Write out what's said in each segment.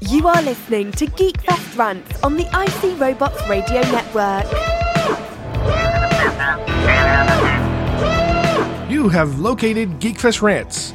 You are listening to Geekfest Rants on the IC Robots Radio Network. You have located Geekfest Rants,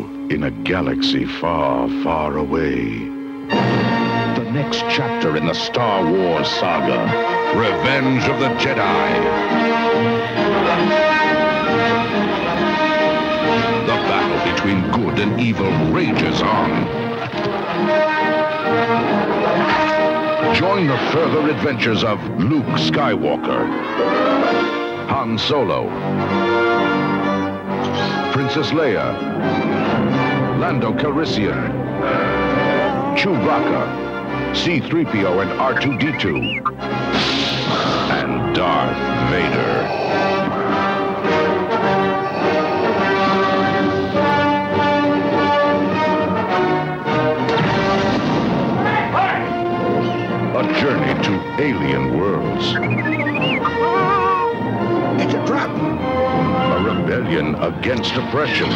in a galaxy far, far away. The next chapter in the Star Wars saga Revenge of the Jedi. The battle between good and evil rages on. Join the further adventures of Luke Skywalker, Han Solo, Princess Leia, Lando Calrissian, Chewbacca, C-3PO and R2-D2, and Darth Vader. A journey to alien worlds. It's a trap. A rebellion against oppression.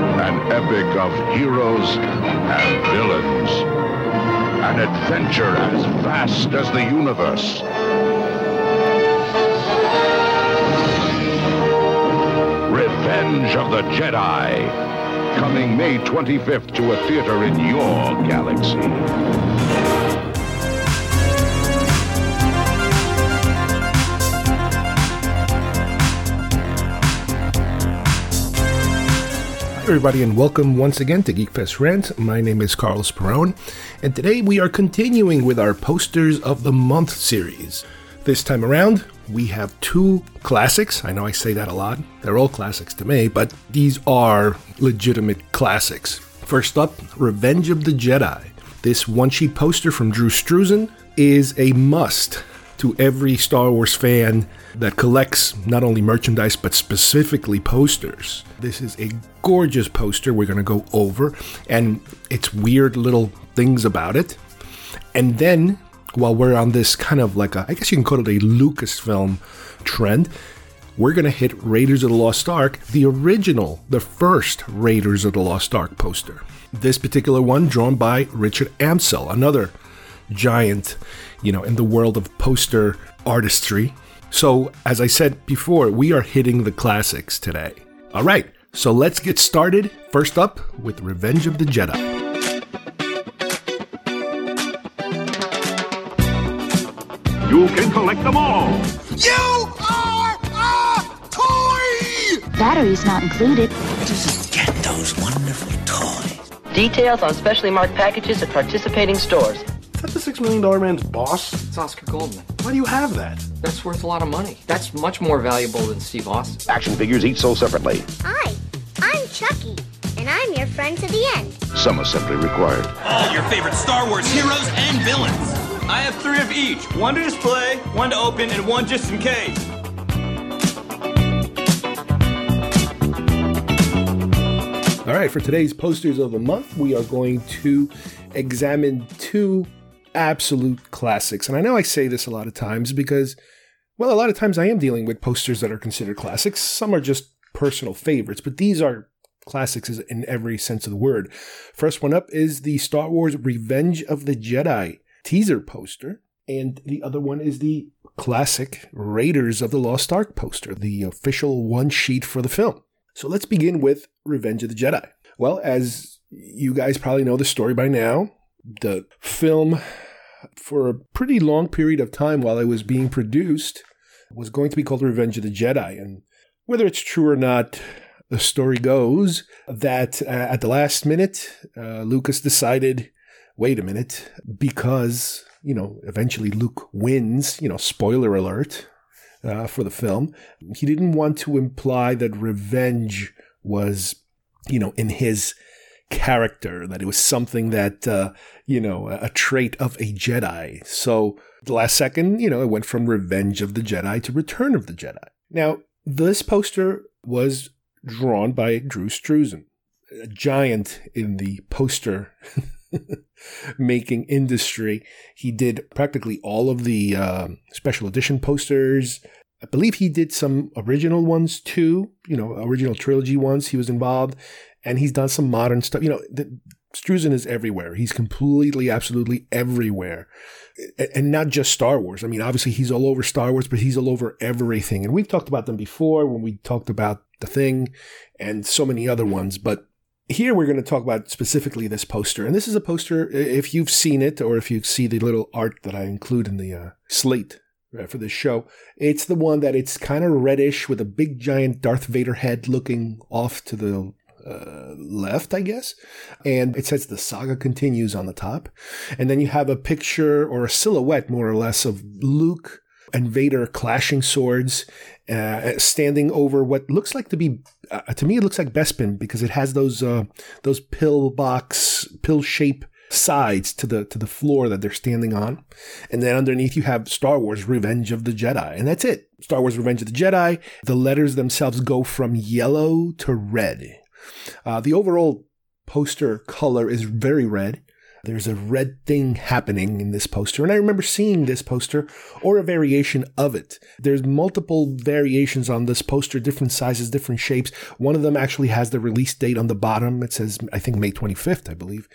An epic of heroes and villains. An adventure as vast as the universe. Revenge of the Jedi. Coming May 25th to a theater in your galaxy. Everybody, and welcome once again to Geekfest Rant. My name is Carlos Perone, and today we are continuing with our Posters of the Month series. This time around, we have two classics. I know I say that a lot. They're all classics to me, but these are legitimate classics. First up, Revenge of the Jedi. This one sheet poster from Drew Struzan is a must to every Star Wars fan that collects not only merchandise but specifically posters. This is a gorgeous poster we're going to go over, and it's weird little things about it. And then, while we're on this kind of like a, I guess you can call it a Lucasfilm trend, we're going to hit Raiders of the Lost Ark, the original, the first Raiders of the Lost Ark poster. This particular one drawn by Richard Amsel, another giant, you know, in the world of poster artistry. So, as I said before, we are hitting the classics today. All right, so let's get started. First up with Revenge of the Jedi. You can collect them all. You are a toy. Batteries not included. Get those wonderful toys. Details on specially marked packages at participating stores. Is that the Six Million Dollar Man's boss? It's Oscar Goldman. Why do you have that? That's worth a lot of money. That's much more valuable than Steve Austin. Action figures each sold separately. Hi, I'm Chucky, and I'm your friend to the end. Some assembly required. All your favorite Star Wars heroes and villains. I have three of each one to display, one to open, and one just in case. All right, for today's posters of the month, we are going to examine two absolute classics. And I know I say this a lot of times because, well, a lot of times I am dealing with posters that are considered classics. Some are just personal favorites, but these are classics in every sense of the word. First one up is the Star Wars Revenge of the Jedi teaser poster, and the other one is the classic Raiders of the Lost Ark poster, the official one sheet for the film. So let's begin with Revenge of the Jedi. Well, as you guys probably know the story by now, the film, for a pretty long period of time while it was being produced, was going to be called Revenge of the Jedi. And whether it's true or not, the story goes that uh, at the last minute, uh, Lucas decided wait a minute, because, you know, eventually Luke wins, you know, spoiler alert uh, for the film. He didn't want to imply that revenge was, you know, in his character, that it was something that, uh, you know, a trait of a Jedi. So the last second, you know, it went from Revenge of the Jedi to Return of the Jedi. Now, this poster was drawn by Drew Struzan, a giant in the poster making industry. He did practically all of the uh, special edition posters. I believe he did some original ones too, you know, original trilogy ones. He was involved, and he's done some modern stuff. You know, the, Struzan is everywhere. He's completely, absolutely everywhere. And not just Star Wars. I mean, obviously he's all over Star Wars, but he's all over everything. And we've talked about them before when we talked about The Thing and so many other ones. But here we're going to talk about specifically this poster. And this is a poster, if you've seen it or if you see the little art that I include in the uh, slate uh, for this show, it's the one that it's kind of reddish with a big giant Darth Vader head looking off to the uh, left, I guess. And it says the saga continues on the top. And then you have a picture or a silhouette, more or less, of Luke and Vader clashing swords, uh, standing over what looks like to be, uh, to me, it looks like Bespin because it has those uh, those pill box, pill shape sides to the to the floor that they're standing on, and then underneath you have Star Wars: Revenge of the Jedi, and that's it. Star Wars: Revenge of the Jedi. The letters themselves go from yellow to red. Uh, the overall poster color is very red. There's a red thing happening in this poster, and I remember seeing this poster or a variation of it. There's multiple variations on this poster, different sizes, different shapes. One of them actually has the release date on the bottom. It says, I think, May 25th, I believe.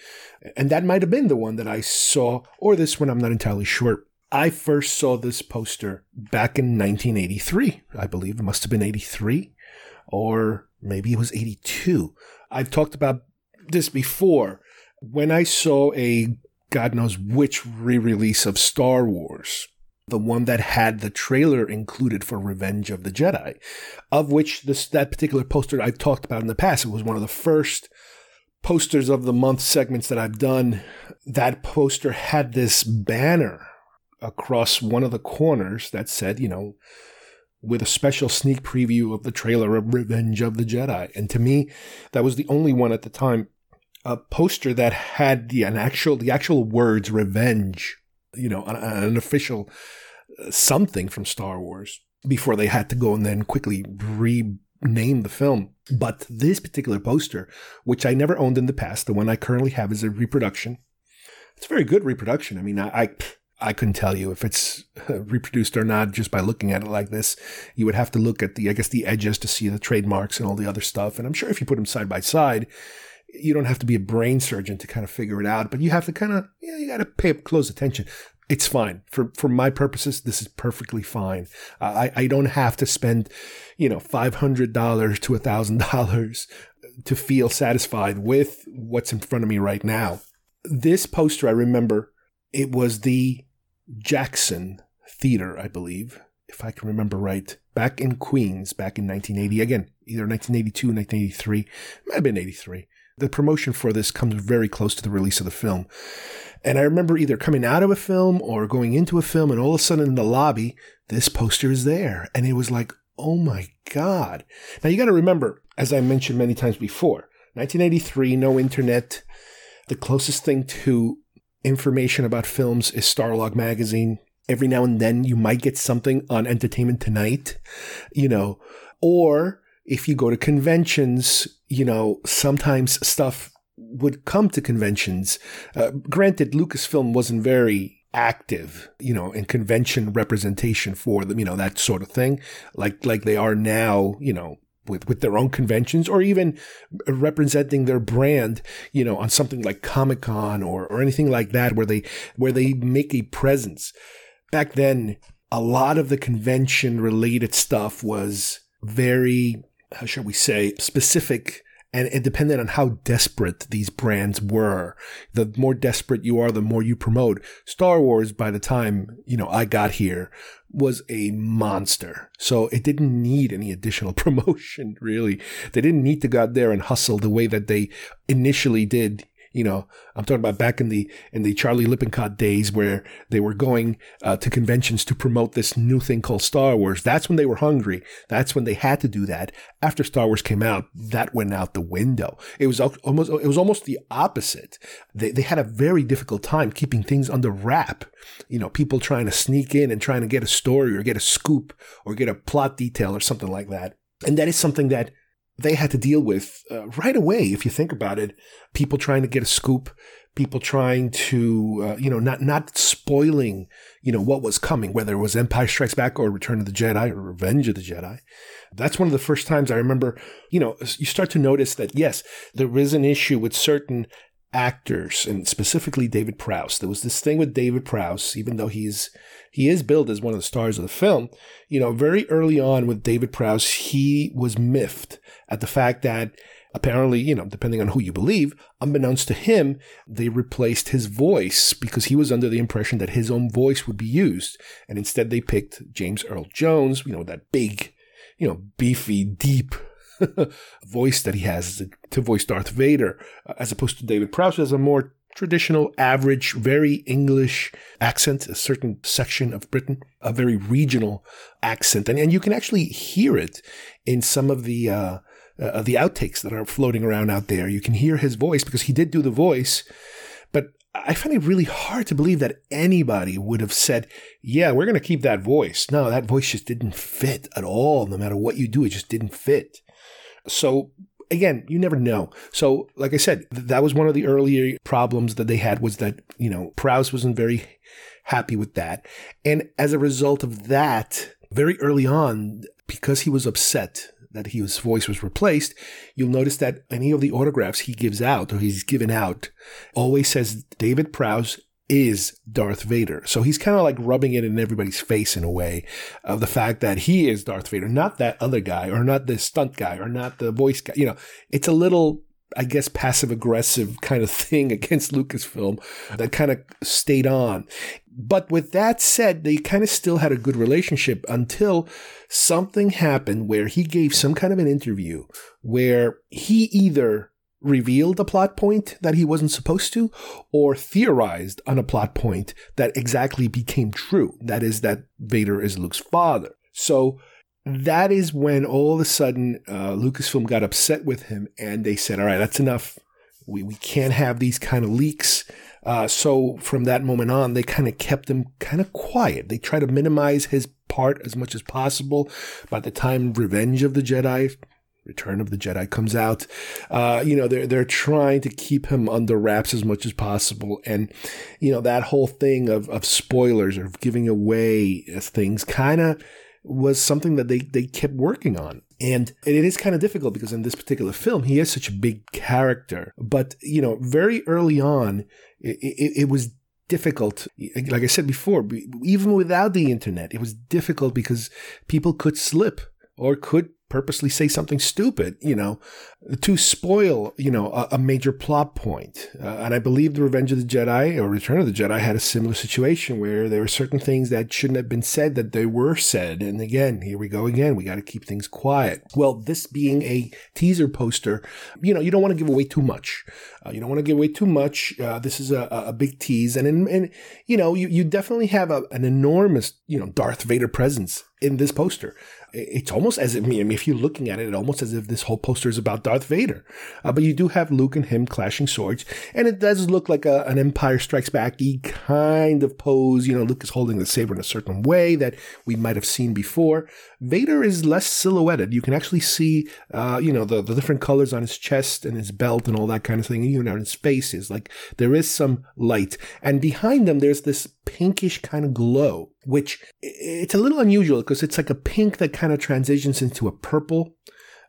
And that might have been the one that I saw, or this one, I'm not entirely sure. I first saw this poster back in 1983, I believe. It must have been 83 or maybe it was 82. I've talked about this before. When I saw a God knows which re release of Star Wars, the one that had the trailer included for Revenge of the Jedi, of which this that particular poster I've talked about in the past. It was one of the first posters of the month segments that I've done. That poster had this banner across one of the corners that said, you know, with a special sneak preview of the trailer of Revenge of the Jedi. And to me, that was the only one at the time, a poster that had the an actual the actual words revenge, you know, an, an official uh, something from Star Wars before they had to go and then quickly rename the film. But this particular poster, which I never owned in the past, the one I currently have is a reproduction. It's a very good reproduction. I mean, I, I I couldn't tell you if it's reproduced or not just by looking at it like this. You would have to look at the, I guess, the edges to see the trademarks and all the other stuff. And I'm sure if you put them side by side, you don't have to be a brain surgeon to kind of figure it out, but you have to kind of, yeah, you got to pay close attention. It's fine for for my purposes. This is perfectly fine. Uh, I I don't have to spend, you know, five hundred dollars to a thousand dollars to feel satisfied with what's in front of me right now. This poster, I remember, it was the Jackson Theater, I believe, if I can remember right, back in Queens, back in 1980. Again, either 1982 or 1983. Might have been 83. The promotion for this comes very close to the release of the film. And I remember either coming out of a film or going into a film, and all of a sudden in the lobby, this poster is there. And it was like, oh my God. Now you got to remember, as I mentioned many times before, 1983, no internet. The closest thing to information about films is Starlog magazine. Every now and then you might get something on Entertainment Tonight, you know, or if you go to conventions, you know, sometimes stuff would come to conventions. Uh, granted, Lucasfilm wasn't very active, you know, in convention representation for them, you know, that sort of thing, like like they are now, you know, with, with their own conventions or even representing their brand, you know, on something like Comic Con or, or anything like that where they, where they make a presence. Back then, a lot of the convention related stuff was very, how shall we say, specific and it depended on how desperate these brands were. The more desperate you are, the more you promote. Star Wars, by the time, you know, I got here, was a monster. So it didn't need any additional promotion, really. They didn't need to go out there and hustle the way that they initially did You know, I'm talking about back in the in the Charlie Lippincott days where they were going uh, to conventions to promote this new thing called Star Wars. That's when they were hungry. That's when they had to do that. After Star Wars came out, that went out the window. It was almost it was almost the opposite. They they had a very difficult time keeping things under wrap. You know, people trying to sneak in and trying to get a story or get a scoop or get a plot detail or something like that. And that is something that they had to deal with uh, right away. If you think about it, people trying to get a scoop, people trying to, uh, you know, not, not spoiling, you know, what was coming, whether it was Empire Strikes Back or Return of the Jedi or Revenge of the Jedi. That's one of the first times I remember, you know, you start to notice that, yes, there is an issue with certain actors and specifically David Prowse. There was this thing with David Prowse, even though he's he is billed as one of the stars of the film. You know, very early on with David Prowse, he was miffed at the fact that apparently, you know, depending on who you believe, unbeknownst to him, they replaced his voice because he was under the impression that his own voice would be used. And instead they picked James Earl Jones, you know, that big, you know, beefy, deep voice that he has to voice Darth Vader, uh, as opposed to David Prowse, as a more traditional, average, very English accent, a certain section of Britain, a very regional accent. And, and you can actually hear it in some of the, uh, uh, the outtakes that are floating around out there. You can hear his voice because he did do the voice. But I find it really hard to believe that anybody would have said, yeah, we're going to keep that voice. No, that voice just didn't fit at all. No matter what you do, it just didn't fit. So again, you never know. So, like I said, th- that was one of the earlier problems that they had was that, you know, Prowse wasn't very happy with that. And as a result of that, very early on, because he was upset that his voice was replaced, you'll notice that any of the autographs he gives out or he's given out always says David Prowse is Darth Vader. So he's kind of like rubbing it in everybody's face in a way of the fact that he is Darth Vader, not that other guy or not the stunt guy or not the voice guy. You know, it's a little, I guess, passive aggressive kind of thing against Lucasfilm that kind of stayed on. But with that said, they kind of still had a good relationship until something happened where he gave some kind of an interview where he either revealed a plot point that he wasn't supposed to, or theorized on a plot point that exactly became true. That is, that Vader is Luke's father. So that is when all of a sudden uh, Lucasfilm got upset with him and they said, all right, that's enough. We, we can't have these kind of leaks. Uh, so from that moment on, they kind of kept him kind of quiet. They try to minimize his part as much as possible. By the time Revenge of the Jedi Return of the Jedi comes out. Uh, you know, they're they're trying to keep him under wraps as much as possible, and you know that whole thing of of spoilers or giving away things kind of was something that they they kept working on. And it is kind of difficult because in this particular film, he is such a big character. But, you know, very early on, it, it, it was difficult. Like I said before, even without the internet, it was difficult because people could slip or could purposely say something stupid, you know, to spoil, you know, a, a major plot point. Uh, and I believe the Revenge of the Jedi or Return of the Jedi had a similar situation where there were certain things that shouldn't have been said that they were said. And again, here we go again. We got to keep things quiet. Well, this being a teaser poster, you know, you don't want to give away too much. Uh, you don't want to give away too much. Uh, this is a, a big tease. And, and you know, you, you definitely have a, an enormous, you know, Darth Vader presence in this poster it's almost as if, I mean, if you're looking at it, it almost as if this whole poster is about Darth Vader. Uh, but you do have Luke and him clashing swords, and it does look like a, an Empire Strikes Back kind of pose. You know, Luke is holding the saber in a certain way that we might have seen before. Vader is less silhouetted. You can actually see, uh, you know, the, the different colors on his chest and his belt and all that kind of thing, and even on his face is like there is some light. And behind them, there's this pinkish kind of glow, which it's a little unusual because it's like a pink that kind of transitions into a purple,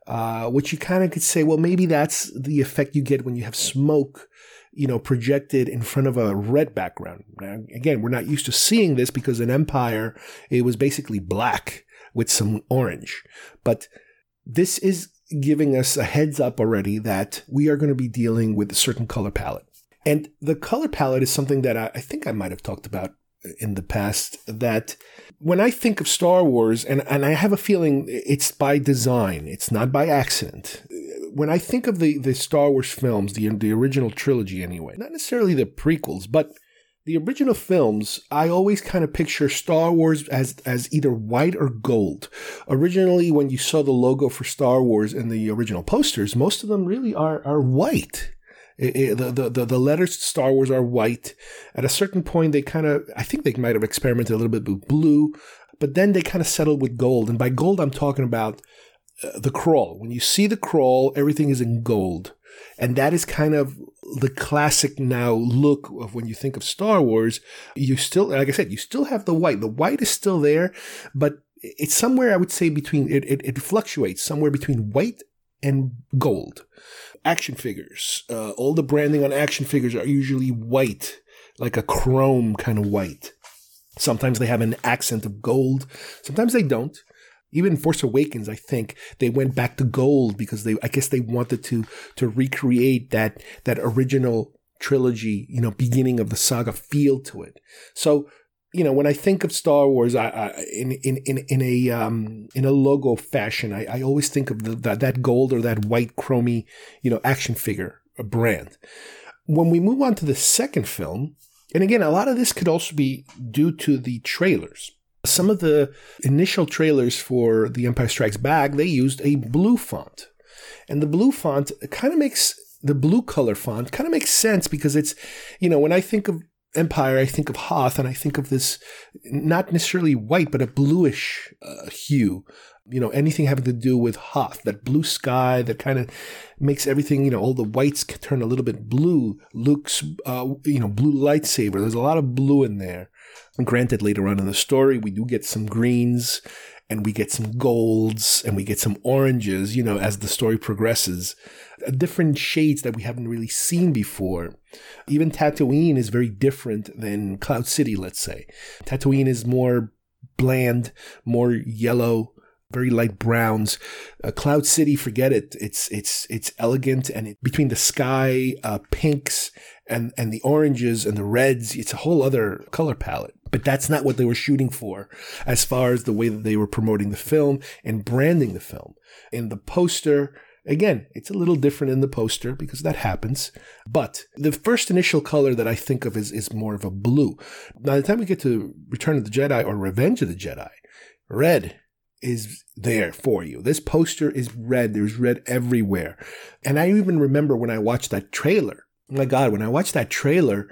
uh, which you kind of could say, well, maybe that's the effect you get when you have smoke, you know, projected in front of a red background. Now, again, we're not used to seeing this because in Empire, it was basically black with some orange. But this is giving us a heads up already that we are going to be dealing with a certain color palette. And the color palette is something that I, I think I might have talked about in the past that when I think of Star Wars, and, and I have a feeling it's by design, it's not by accident. when I think of the, the Star Wars films, the, the original trilogy anyway, not necessarily the prequels, but the original films, I always kind of picture Star Wars as as either white or gold. Originally, when you saw the logo for Star Wars in the original posters, most of them really are are white. It, it, the, the the letters Star Wars are white. At a certain point, they kind of I think they might have experimented a little bit with blue, but then they kind of settled with gold. And by gold, I'm talking about uh, the crawl. When you see the crawl, everything is in gold. And that is kind of the classic now look of when you think of Star Wars. You still, like I said, you still have the white. The white is still there, but it's somewhere I would say between, it, it, it fluctuates somewhere between white and gold. Action figures, uh, all the branding on action figures are usually white, like a chrome kind of white. Sometimes they have an accent of gold, sometimes they don't even Force Awakens, I think they went back to gold because they, I guess they wanted to, to recreate that, that original trilogy, you know, beginning of the saga feel to it. So, you know, when I think of Star Wars, I, I in, in, in, in a, um, in a logo fashion, I, I always think of the, that, that gold or that white chromy, you know, action figure, brand. When we move on to the second film, and again, a lot of this could also be due to the trailers some of the initial trailers for The Empire Strikes Back, they used a blue font. And the blue font kind of makes the blue color font kind of makes sense because it's, you know, when I think of Empire, I think of Hoth and I think of this not necessarily white, but a bluish uh, hue. You know, anything having to do with Hoth, that blue sky that kind of makes everything, you know, all the whites turn a little bit blue. Luke's, uh, you know, blue lightsaber. There's a lot of blue in there. Granted, later on in the story, we do get some greens and we get some golds and we get some oranges, you know, as the story progresses. Uh, different shades that we haven't really seen before. Even Tatooine is very different than Cloud City, let's say. Tatooine is more bland, more yellow, very light browns. Uh, Cloud City, forget it. It's it's it's elegant and it, between the sky uh, pinks and and the oranges and the reds, it's a whole other color palette. But that's not what they were shooting for, as far as the way that they were promoting the film and branding the film. In the poster, Again, it's a little different in the poster because that happens. But the first initial color that I think of is, is more of a blue. By the time we get to Return of the Jedi or Revenge of the Jedi, red is there for you. This poster is red. There's red everywhere. And I even remember when I watched that trailer. Oh my God, when I watched that trailer,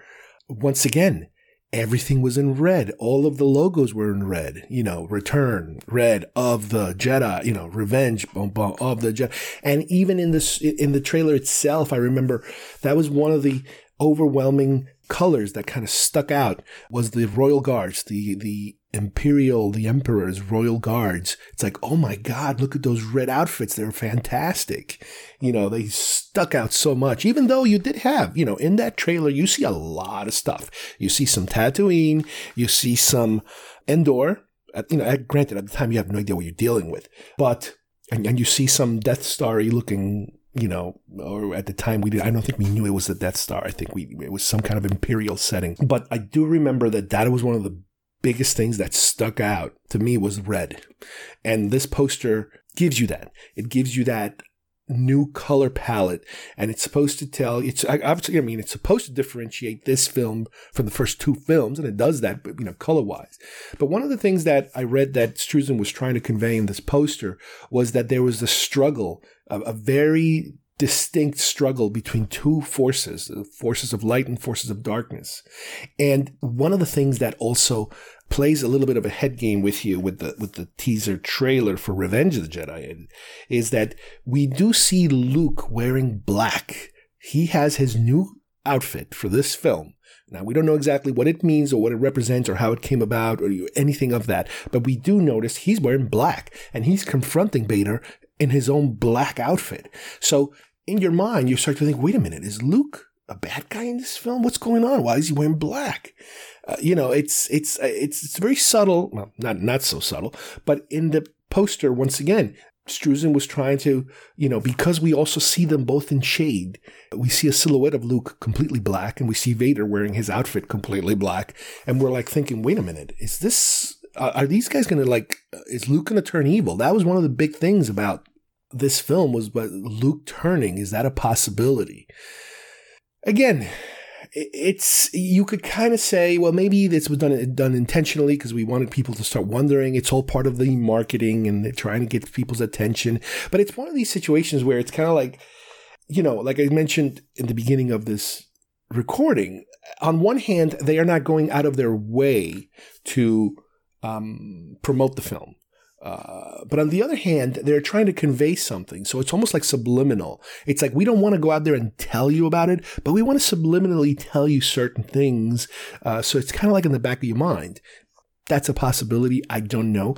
once again, everything was in red. All of the logos were in red. You know, return, red of the Jedi, you know, revenge, boom, boom, of the Jedi. And even in this, in the trailer itself, I remember that was one of the overwhelming colors that kind of stuck out was the royal guards, the, the imperial, the emperor's royal guards. It's like, oh my God, look at those red outfits. They're fantastic. You know, they stuck out so much, even though you did have, you know, in that trailer, you see a lot of stuff. You see some Tatooine, you see some Endor. Uh, you know, uh, granted, at the time you have no idea what you're dealing with, but, and, and you see some Death Star looking you know, or at the time we did, I don't think we knew it was the Death Star. I think we, it was some kind of imperial setting. But I do remember that that was one of the biggest things that stuck out to me was red. And this poster gives you that. It gives you that new color palette and it's supposed to tell it's obviously i mean it's supposed to differentiate this film from the first two films and it does that you know color wise but one of the things that i read that Struzan was trying to convey in this poster was that there was a struggle a, a very distinct struggle between two forces, forces of light and forces of darkness. And one of the things that also plays a little bit of a head game with you with the with the teaser trailer for Revenge of the Jedi is that we do see Luke wearing black. He has his new outfit for this film. Now, we don't know exactly what it means or what it represents or how it came about or anything of that, but we do notice he's wearing black and he's confronting Vader in his own black outfit. So in your mind, you start to think, wait a minute, is Luke a bad guy in this film? What's going on? Why is he wearing black? Uh, you know, it's it's it's it's very subtle. Well, not not so subtle, but in the poster, once again, Struzan was trying to, you know, because we also see them both in shade. We see a silhouette of Luke completely black, and we see Vader wearing his outfit completely black, and we're like thinking, wait a minute, is this? Are these guys going to like? Is Luke going to turn evil? That was one of the big things about this film was but Luke turning. Is that a possibility? Again, it's you could kind of say, well, maybe this was done done intentionally because we wanted people to start wondering. It's all part of the marketing and trying to get people's attention. But it's one of these situations where it's kind of like, you know, like I mentioned in the beginning of this recording. On one hand, they are not going out of their way to um, promote the film. Uh, but on the other hand, they're trying to convey something. So it's almost like subliminal. It's like we don't want to go out there and tell you about it, but we want to subliminally tell you certain things. Uh, so it's kind of like in the back of your mind. That's a possibility. I don't know.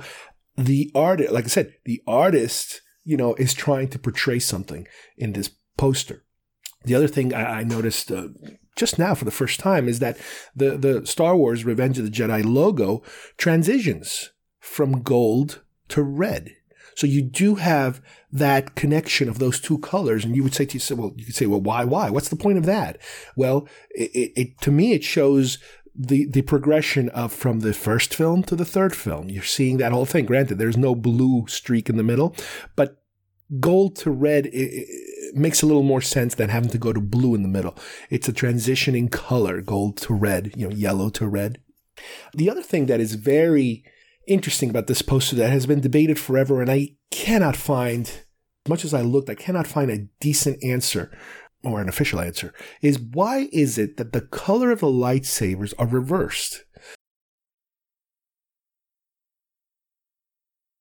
The artist, like I said, the artist, you know, is trying to portray something in this poster. The other thing I, I noticed uh, just now for the first time is that the, the Star Wars Revenge of the Jedi logo transitions from gold to red. So you do have that connection of those two colors. And you would say to yourself, well, you could say, well, why, why? What's the point of that? Well, it, it, to me, it shows the, the progression of from the first film to the third film. You're seeing that whole thing. Granted, there's no blue streak in the middle, but gold to red it, it makes a little more sense than having to go to blue in the middle. It's a transitioning color, gold to red, you know, yellow to red. The other thing that is very interesting about this poster that has been debated forever, and I cannot find, as much as I looked, I cannot find a decent answer or an official answer, is why is it that the color of the lightsabers are reversed?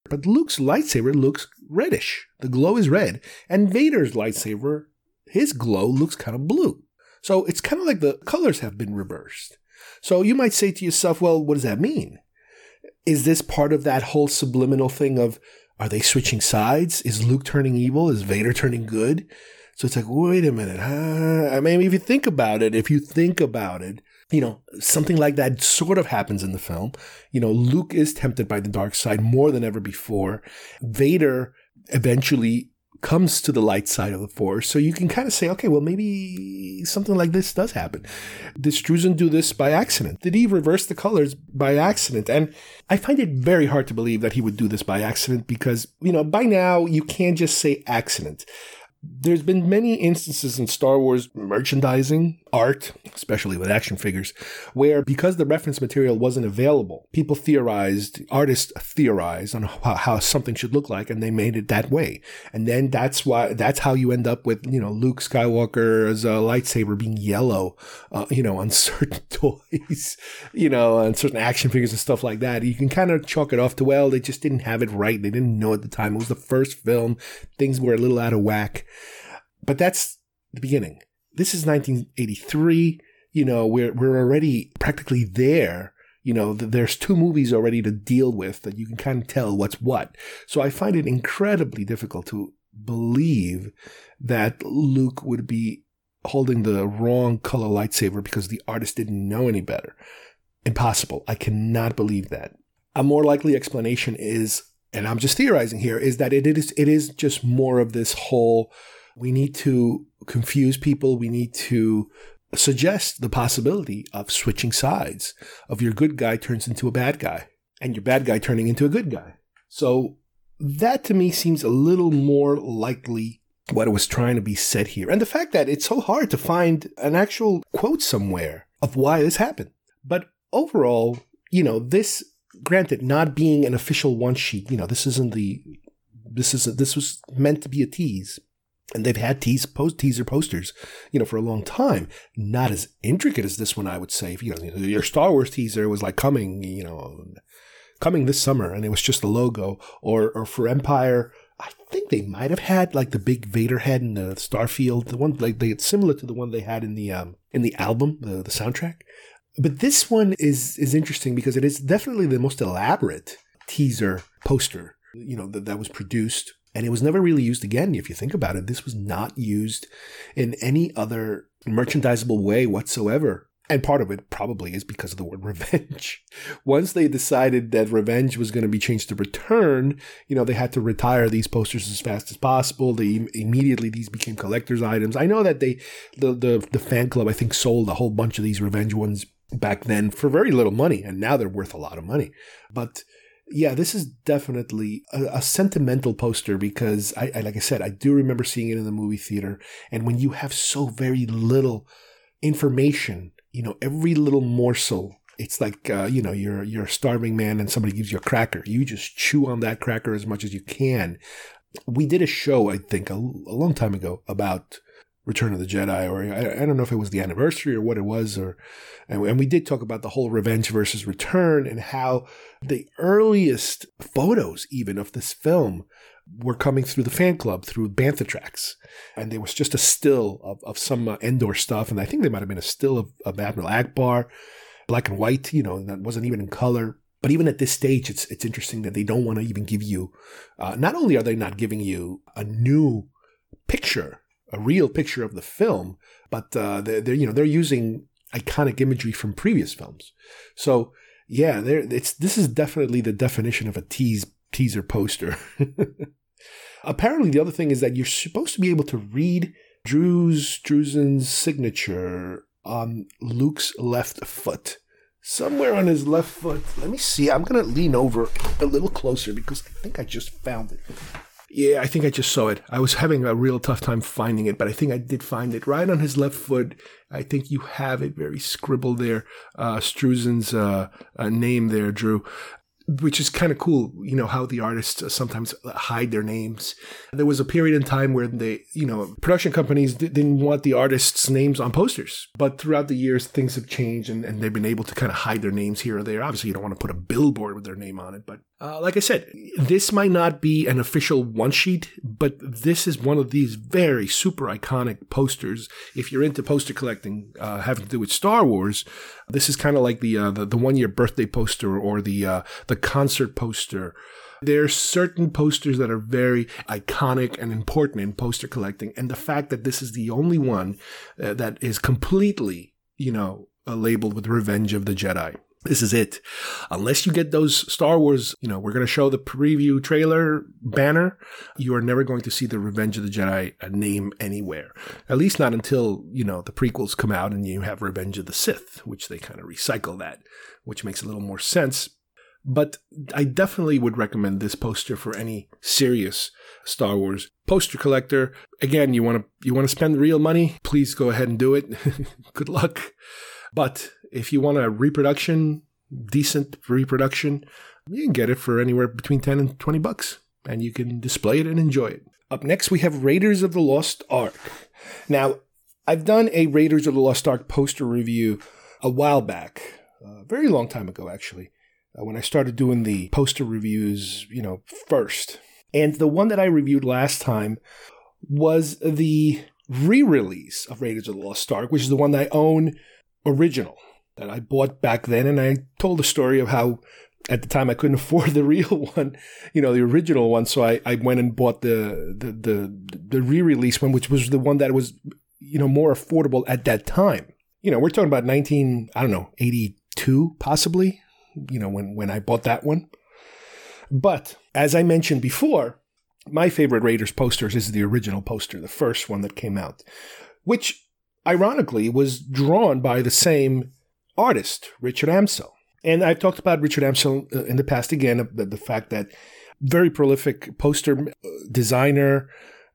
But Luke's lightsaber looks reddish. The glow is red. And Vader's lightsaber, his glow looks kind of blue. So it's kind of like the colors have been reversed. So you might say to yourself, well, what does that mean? is this part of that whole subliminal thing of are they switching sides? Is Luke turning evil? Is Vader turning good? So it's like, wait a minute. Huh? I mean, if you think about it, if you think about it, you know, something like that sort of happens in the film. You know, Luke is tempted by the dark side more than ever before. Vader eventually comes to the light side of the force. So you can kind of say, okay, well, maybe something like this does happen. Did Struzan do this by accident? Did he reverse the colors by accident? And I find it very hard to believe that he would do this by accident because, you know, by now you can't just say accident there's been many instances in Star Wars merchandising, art, especially with action figures, where because the reference material wasn't available, people theorized, artists theorized on how, something should look like, and they made it that way. And then that's why that's how you end up with you know Luke Skywalker's uh, lightsaber being yellow, uh, you know, on certain toys, you know, on certain action figures and stuff like that. You can kind of chalk it off to well, they just didn't have it right. They didn't know at the time. It was the first film. Things were a little out of whack. But that's the beginning. This is 1983. You know, we're, we're already practically there. You know, there's two movies already to deal with that you can kind of tell what's what. So I find it incredibly difficult to believe that Luke would be holding the wrong color lightsaber because the artist didn't know any better. Impossible. I cannot believe that. A more likely explanation is, and I'm just theorizing here, is that it is it is just more of this whole we need to confuse people. We need to suggest the possibility of switching sides, of your good guy turns into a bad guy, and your bad guy turning into a good guy. So that to me seems a little more likely what was trying to be said here. And the fact that it's so hard to find an actual quote somewhere of why this happened. But overall, you know, this granted not being an official one sheet, you know, this isn't the this is a, this was meant to be a tease and they've had tease post teaser posters, you know, for a long time. Not as intricate as this one, I would say. If, You know, your Star Wars teaser was like coming, you know, coming this summer, and it was just the logo. Or, or for Empire, I think they might have had like the big Vader head in the Starfield, the one like they similar to the one they had in the um in the album, the the soundtrack. But this one is is interesting because it is definitely the most elaborate teaser poster, you know, that, that was produced and it was never really used again. If you think about it, this was not used in any other merchandisable way whatsoever. And part of it probably is because of the word revenge. Once they decided that revenge was going to be changed to return, you know, they had to retire these posters as fast as possible. They immediately these became collector's items. I know that they the the, the fan club I think sold a whole bunch of these revenge ones back then for very little money, and now they're worth a lot of money. But yeah, this is definitely a, a sentimental poster because I, I, like I said, I do remember seeing it in the movie theater. And when you have so very little information, you know, every little morsel, it's like uh, you know, you're you're a starving man and somebody gives you a cracker. You just chew on that cracker as much as you can. We did a show, I think, a, a long time ago about Return of the Jedi, or I, I, don't know if it was the anniversary or what it was, or and, and we did talk about the whole Revenge versus Return and how the earliest photos, even of this film, were coming through the fan club through Bantha tracks, and there was just a still of, of some uh, Endor stuff, and I think there might have been a still of, of Admiral Ackbar, black and white, you know, that wasn't even in color. But even at this stage, it's it's interesting that they don't want to even give you. Uh, not only are they not giving you a new picture a real picture of the film, but uh, they're, they're, you know they're using iconic imagery from previous films. So yeah, there it's this is definitely the definition of a tease teaser poster. Apparently, the other thing is that you're supposed to be able to read Drew's Drusen's signature on Luke's left foot. Somewhere on his left foot. Let me see. I'm to lean over a little closer because I think I just found it. Yeah, I think I just saw it. I was having a real tough time finding it, but I think I did find it right on his left foot. I think you have it very scribbled there, uh, Struzan's uh, uh, name there, Drew which is kind of cool, you know, how the artists sometimes hide their names. There was a period in time where they, you know, production companies didn't want the artists' names on posters. But throughout the years, things have changed and, and they've been able to kind of hide their names here or there. Obviously, you don't want to put a billboard with their name on it. But uh, like I said, this might not be an official one sheet, but this is one of these very super iconic posters. If you're into poster collecting, uh, having to do with Star Wars, this is kind of like the, uh, the, the one year birthday poster or the uh, the concert poster. There are certain posters that are very iconic and important in poster collecting, and the fact that this is the only one uh, that is completely, you know, uh, labeled with Revenge of the Jedi. This is it. Unless you get those Star Wars, you know, we're going to show the preview trailer banner, you are never going to see the Revenge of the Jedi name anywhere. At least not until, you know, the prequels come out and you have Revenge of the Sith, which they kind of recycle that, which makes a little more sense. But I definitely would recommend this poster for any serious Star Wars poster collector. Again, you want to you want to spend real money, please go ahead and do it. Good luck. But if you want a reproduction, decent reproduction, you can get it for anywhere between 10 and 20 bucks and you can display it and enjoy it. Up next, we have Raiders of the Lost Ark. Now, I've done a Raiders of the Lost Ark poster review a while back, a very long time ago, actually, uh, when I started doing the poster reviews, you know, first. And the one that I reviewed last time was the re release of Raiders of the Lost Ark, which is the one that I own original that I bought back then. And I told the story of how at the time I couldn't afford the real one, you know, the original one. So I, I went and bought the, the, the, the re-release one, which was the one that was, you know, more affordable at that time. You know, we're talking about 19, I don't know, 82 possibly, you know, when, when I bought that one. But as I mentioned before, my favorite Raiders posters is the original poster, the first one that came out, which ironically was drawn by the same artist, Richard Amsel. And I've talked about Richard Amsel uh, in the past again, the, the fact that very prolific poster uh, designer,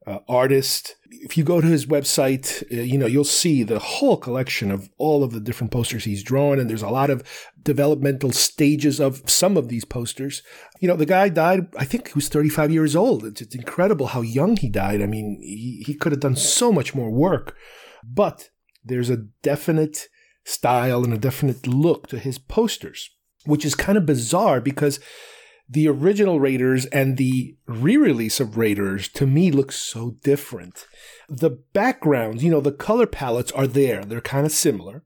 uh, artist. If you go to his website, uh, you know, you'll see the whole collection of all of the different posters he's drawn. And there's a lot of developmental stages of some of these posters. You know, the guy died, I think he was 35 years old. It's, it's incredible how young he died. I mean, he, he could have done so much more work, but there's a definite style and a definite look to his posters, which is kind of bizarre because the original Raiders and the re release of Raiders to me looks so different. The backgrounds, you know, the color palettes are there, they're kind of similar,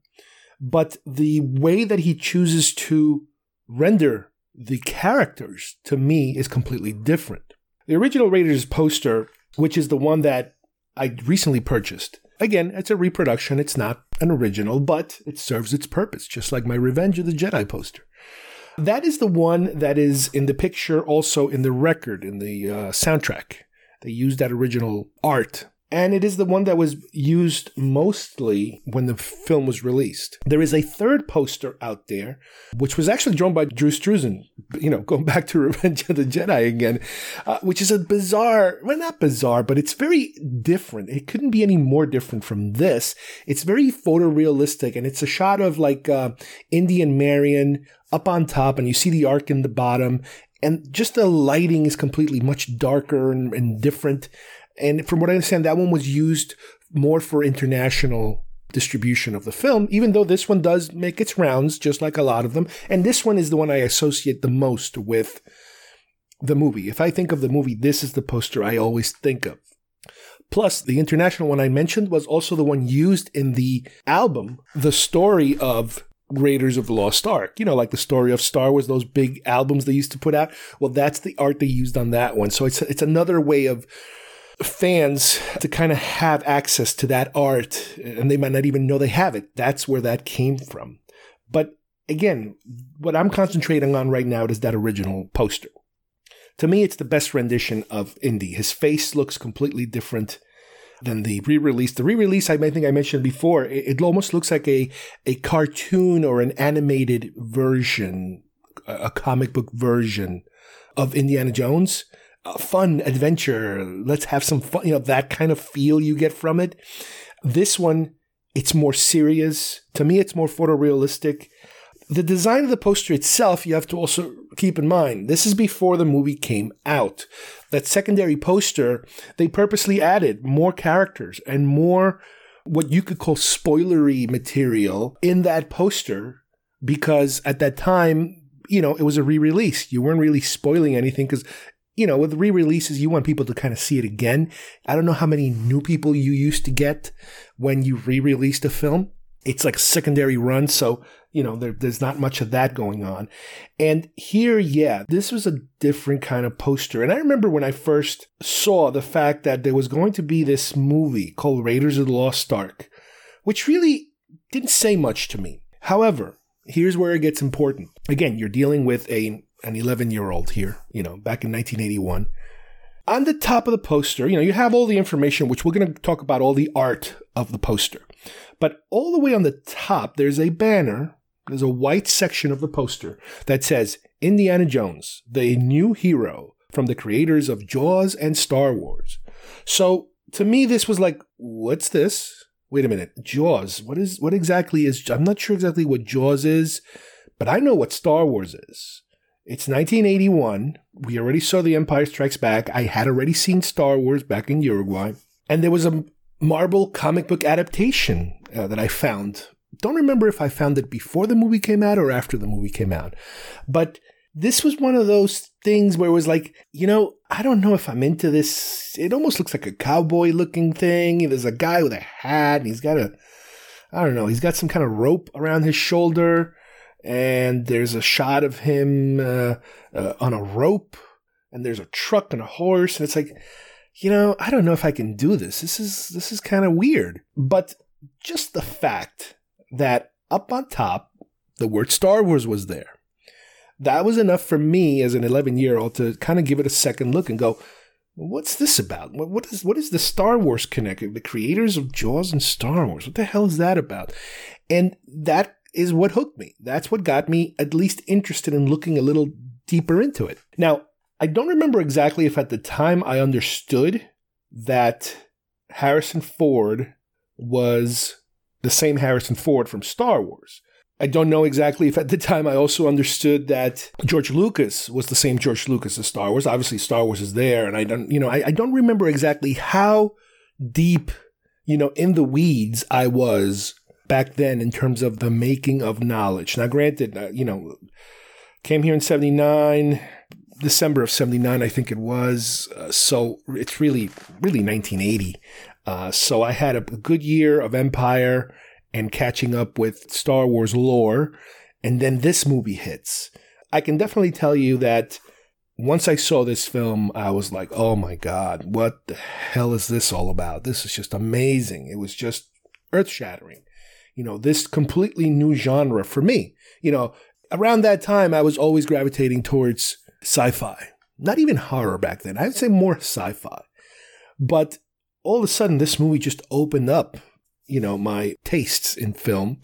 but the way that he chooses to render the characters to me is completely different. The original Raiders poster, which is the one that I recently purchased, Again, it's a reproduction, it's not an original, but it serves its purpose, just like my Revenge of the Jedi poster. That is the one that is in the picture, also in the record, in the uh, soundtrack. They used that original art and it is the one that was used mostly when the film was released. There is a third poster out there, which was actually drawn by Drew Struzan, you know, going back to Revenge of the Jedi again, uh, which is a bizarre, well, not bizarre, but it's very different. It couldn't be any more different from this. It's very photorealistic, and it's a shot of like uh, Indy and Marion up on top, and you see the ark in the bottom, and just the lighting is completely much darker and, and different. And from what I understand, that one was used more for international distribution of the film, even though this one does make its rounds, just like a lot of them. And this one is the one I associate the most with the movie. If I think of the movie, this is the poster I always think of. Plus, the international one I mentioned was also the one used in the album, The Story of Raiders of the Lost Ark. You know, like the story of Star Wars, those big albums they used to put out. Well, that's the art they used on that one. So it's it's another way of fans to kind of have access to that art and they might not even know they have it. That's where that came from. But again, what I'm concentrating on right now is that original poster. To me, it's the best rendition of Indy. His face looks completely different than the re-release. The re-release, I think I mentioned before, it, almost looks like a, a cartoon or an animated version, a comic book version of Indiana Jones fun adventure. Let's have some fun. You know, that kind of feel you get from it. This one, it's more serious. To me, it's more photorealistic. The design of the poster itself, you have to also keep in mind, this is before the movie came out. That secondary poster, they purposely added more characters and more what you could call spoilery material in that poster because at that time, you know, it was a re release. You weren't really spoiling anything because you know, with re-releases, you want people to kind of see it again. I don't know how many new people you used to get when you re-released a film. It's like a secondary run, so you know there, there's not much of that going on. And here, yeah, this was a different kind of poster. And I remember when I first saw the fact that there was going to be this movie called Raiders of the Lost Ark, which really didn't say much to me. However, here's where it gets important. Again, you're dealing with a an 11 year old here, you know, back in 1981. On the top of the poster, you know, you have all the information, which we're going to talk about all the art of the poster. But all the way on the top, there's a banner, there's a white section of the poster that says Indiana Jones, the new hero from the creators of Jaws and Star Wars. So to me, this was like, what's this? Wait a minute, Jaws. What is what exactly is? I'm not sure exactly what Jaws is, but I know what Star Wars is. It's 1981. We already saw The Empire Strikes Back. I had already seen Star Wars back in Uruguay. And there was a Marvel comic book adaptation uh, that I found. Don't remember if I found it before the movie came out or after the movie came out. But this was one of those things where it was like, you know, I don't know if I'm into this. It almost looks like a cowboy looking thing. There's a guy with a hat and he's got a, I don't know, he's got some kind of rope around his shoulder and there's a shot of him uh, uh, on a rope, and there's a truck and a horse, and it's like, you know, I don't know if I can do this. This is this is kind of weird. But just the fact that up on top, the word Star Wars was there. That was enough for me as an 11 year old to kind of give it a second look and go, what's this about? What, is what is the Star Wars connected? The creators of Jaws and Star Wars. What the hell is that about? And that is what hooked me. That's what got me at least interested in looking a little deeper into it. Now, I don't remember exactly if at the time I understood that Harrison Ford was the same Harrison Ford from Star Wars. I don't know exactly if at the time I also understood that George Lucas was the same George Lucas as Star Wars. Obviously, Star Wars is there, and I don't, you know, I, I don't remember exactly how deep, you know, in the weeds I was back then in terms of the making of knowledge. Now, granted, uh, you know, came here in 79, December of 79, I think it was. Uh, so it's really, really 1980. Uh, so I had a good year of Empire and catching up with Star Wars lore. And then this movie hits. I can definitely tell you that once I saw this film, I was like, oh my God, what the hell is this all about? This is just amazing. It was just earth shattering you know, this completely new genre for me. You know, around that time, I was always gravitating towards sci fi, not even horror back then. I'd say more sci fi. But all of a sudden, this movie just opened up, you know, my tastes in film.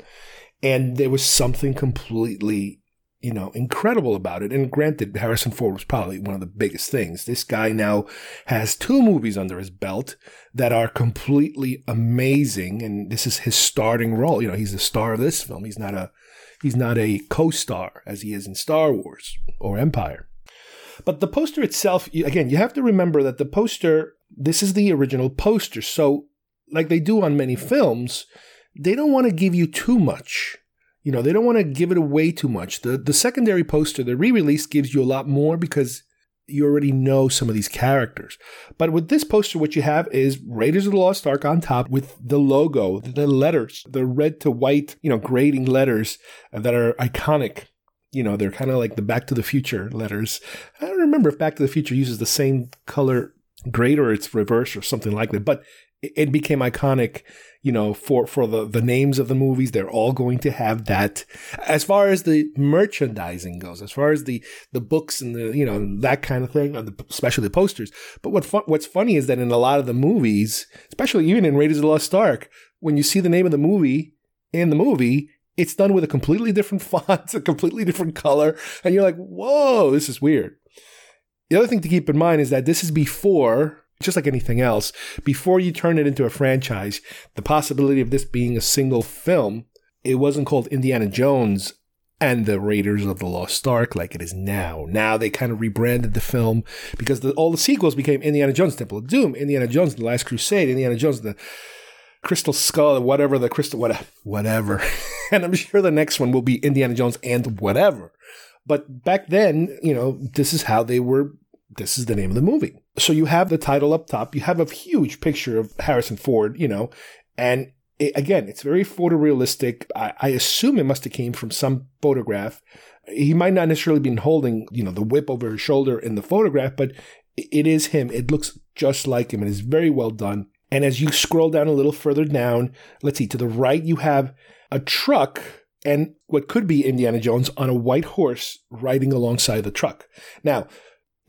And there was something completely you know, incredible about it. And granted, Harrison Ford was probably one of the biggest things. This guy now has two movies under his belt that are completely amazing. And this is his starting role. You know, he's the star of this film. He's not a, he's not a co-star as he is in Star Wars or Empire. But the poster itself, again, you have to remember that the poster, this is the original poster. So, like they do on many films, they don't want to give you too much you know, they don't want to give it away too much. The the secondary poster, the re-release gives you a lot more because you already know some of these characters. But with this poster, what you have is Raiders of the Lost Ark on top with the logo, the letters, the red to white, you know, grading letters that are iconic. You know, they're kind of like the Back to the Future letters. I don't remember if Back to the Future uses the same color grade or it's reverse or something like that, but it became iconic you know, for, for the, the names of the movies, they're all going to have that. As far as the merchandising goes, as far as the, the books and the, you know, that kind of thing, uh, especially the posters. But what fun, what's funny is that in a lot of the movies, especially even in Raiders of the Lost Ark, when you see the name of the movie in the movie, it's done with a completely different font, a completely different color. And you're like, whoa, this is weird. The other thing to keep in mind is that this is before just like anything else, before you turn it into a franchise, the possibility of this being a single film, it wasn't called Indiana Jones and the Raiders of the Lost Ark like it is now. Now they kind of rebranded the film because the, all the sequels became Indiana Jones Temple of Doom, Indiana Jones The Last Crusade, Indiana Jones The Crystal Skull, whatever the crystal, whatever, whatever. and I'm sure the next one will be Indiana Jones and whatever. But back then, you know, this is how they were this is the name of the movie. So you have the title up top. You have a huge picture of Harrison Ford, you know, and it, again, it's very photorealistic. I, I assume it must have came from some photograph. He might not necessarily been holding, you know, the whip over his shoulder in the photograph, but it is him. It looks just like him and is very well done. And as you scroll down a little further down, let's see, to the right, you have a truck and what could be Indiana Jones on a white horse riding alongside the truck. Now,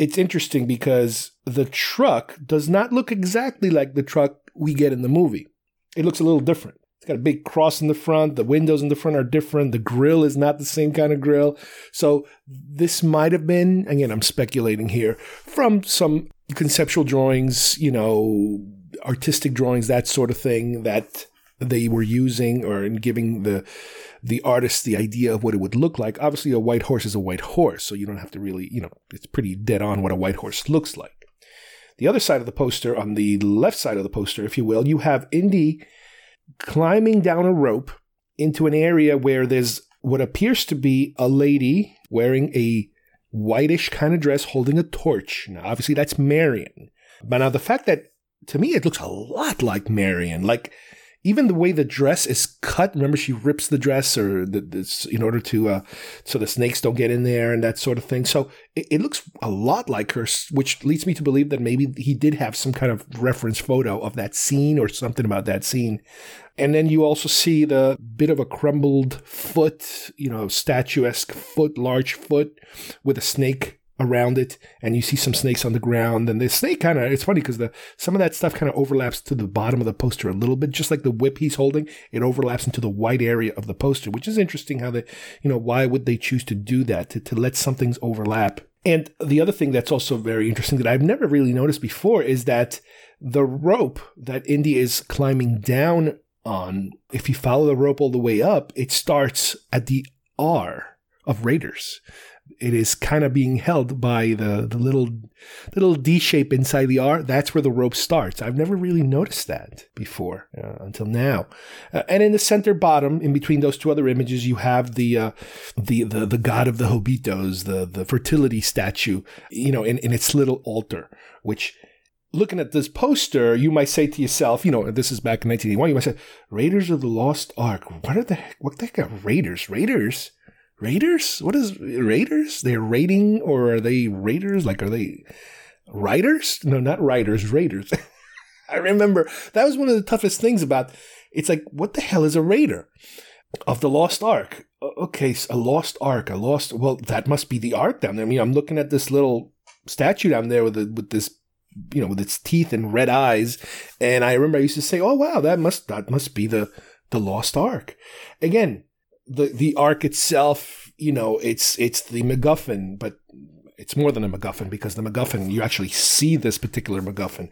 it's interesting because the truck does not look exactly like the truck we get in the movie. It looks a little different. It's got a big cross in the front. The windows in the front are different. The grill is not the same kind of grill. So this might have been, again, I'm speculating here, from some conceptual drawings, you know, artistic drawings, that sort of thing that they were using or in giving the the artist the idea of what it would look like. Obviously, a white horse is a white horse, so you don't have to really, you know, it's pretty dead on what a white horse looks like. The other side of the poster, on the left side of the poster, if you will, you have Indy climbing down a rope into an area where there's what appears to be a lady wearing a whitish kind of dress holding a torch. Now, obviously, that's Marion. But now the fact that to me it looks a lot like Marion, like even the way the dress is cut. Remember, she rips the dress or the, this in order to uh, so the snakes don't get in there and that sort of thing. So it, it, looks a lot like her, which leads me to believe that maybe he did have some kind of reference photo of that scene or something about that scene. And then you also see the bit of a crumbled foot, you know, statuesque foot, large foot with a snake around it and you see some snakes on the ground and the snake kind of it's funny because the some of that stuff kind of overlaps to the bottom of the poster a little bit just like the whip he's holding it overlaps into the white area of the poster which is interesting how they you know why would they choose to do that to, to let some things overlap. And the other thing that's also very interesting that I've never really noticed before is that the rope that Indy is climbing down on, if you follow the rope all the way up, it starts at the R of Raiders it is kind of being held by the, the little little D shape inside the R. That's where the rope starts. I've never really noticed that before uh, until now. Uh, and in the center bottom, in between those two other images, you have the uh, the, the the god of the Hovitos, the the fertility statue. You know, in, in its little altar, which looking at this poster, you might say to yourself, you know, this is back in 1981, you might say, Raiders of the Lost Ark. What are the heck? What the heck are Raiders? Raiders? Raiders? What is Raiders? They're raiding or are they Raiders? Like, are they writers? No, not writers, Raiders. I remember that was one of the toughest things about it's like, what the hell is a raider of the Lost Ark? Okay, a Lost Ark, a Lost, well, that must be the Ark down there. I mean, I'm looking at this little statue down there with, the, with this you know, with its teeth and red eyes. And I remember I used to say, "Oh wow, that must that must be the the lost ark." Again, the the ark itself, you know, it's it's the MacGuffin, but it's more than a MacGuffin because the MacGuffin you actually see this particular MacGuffin,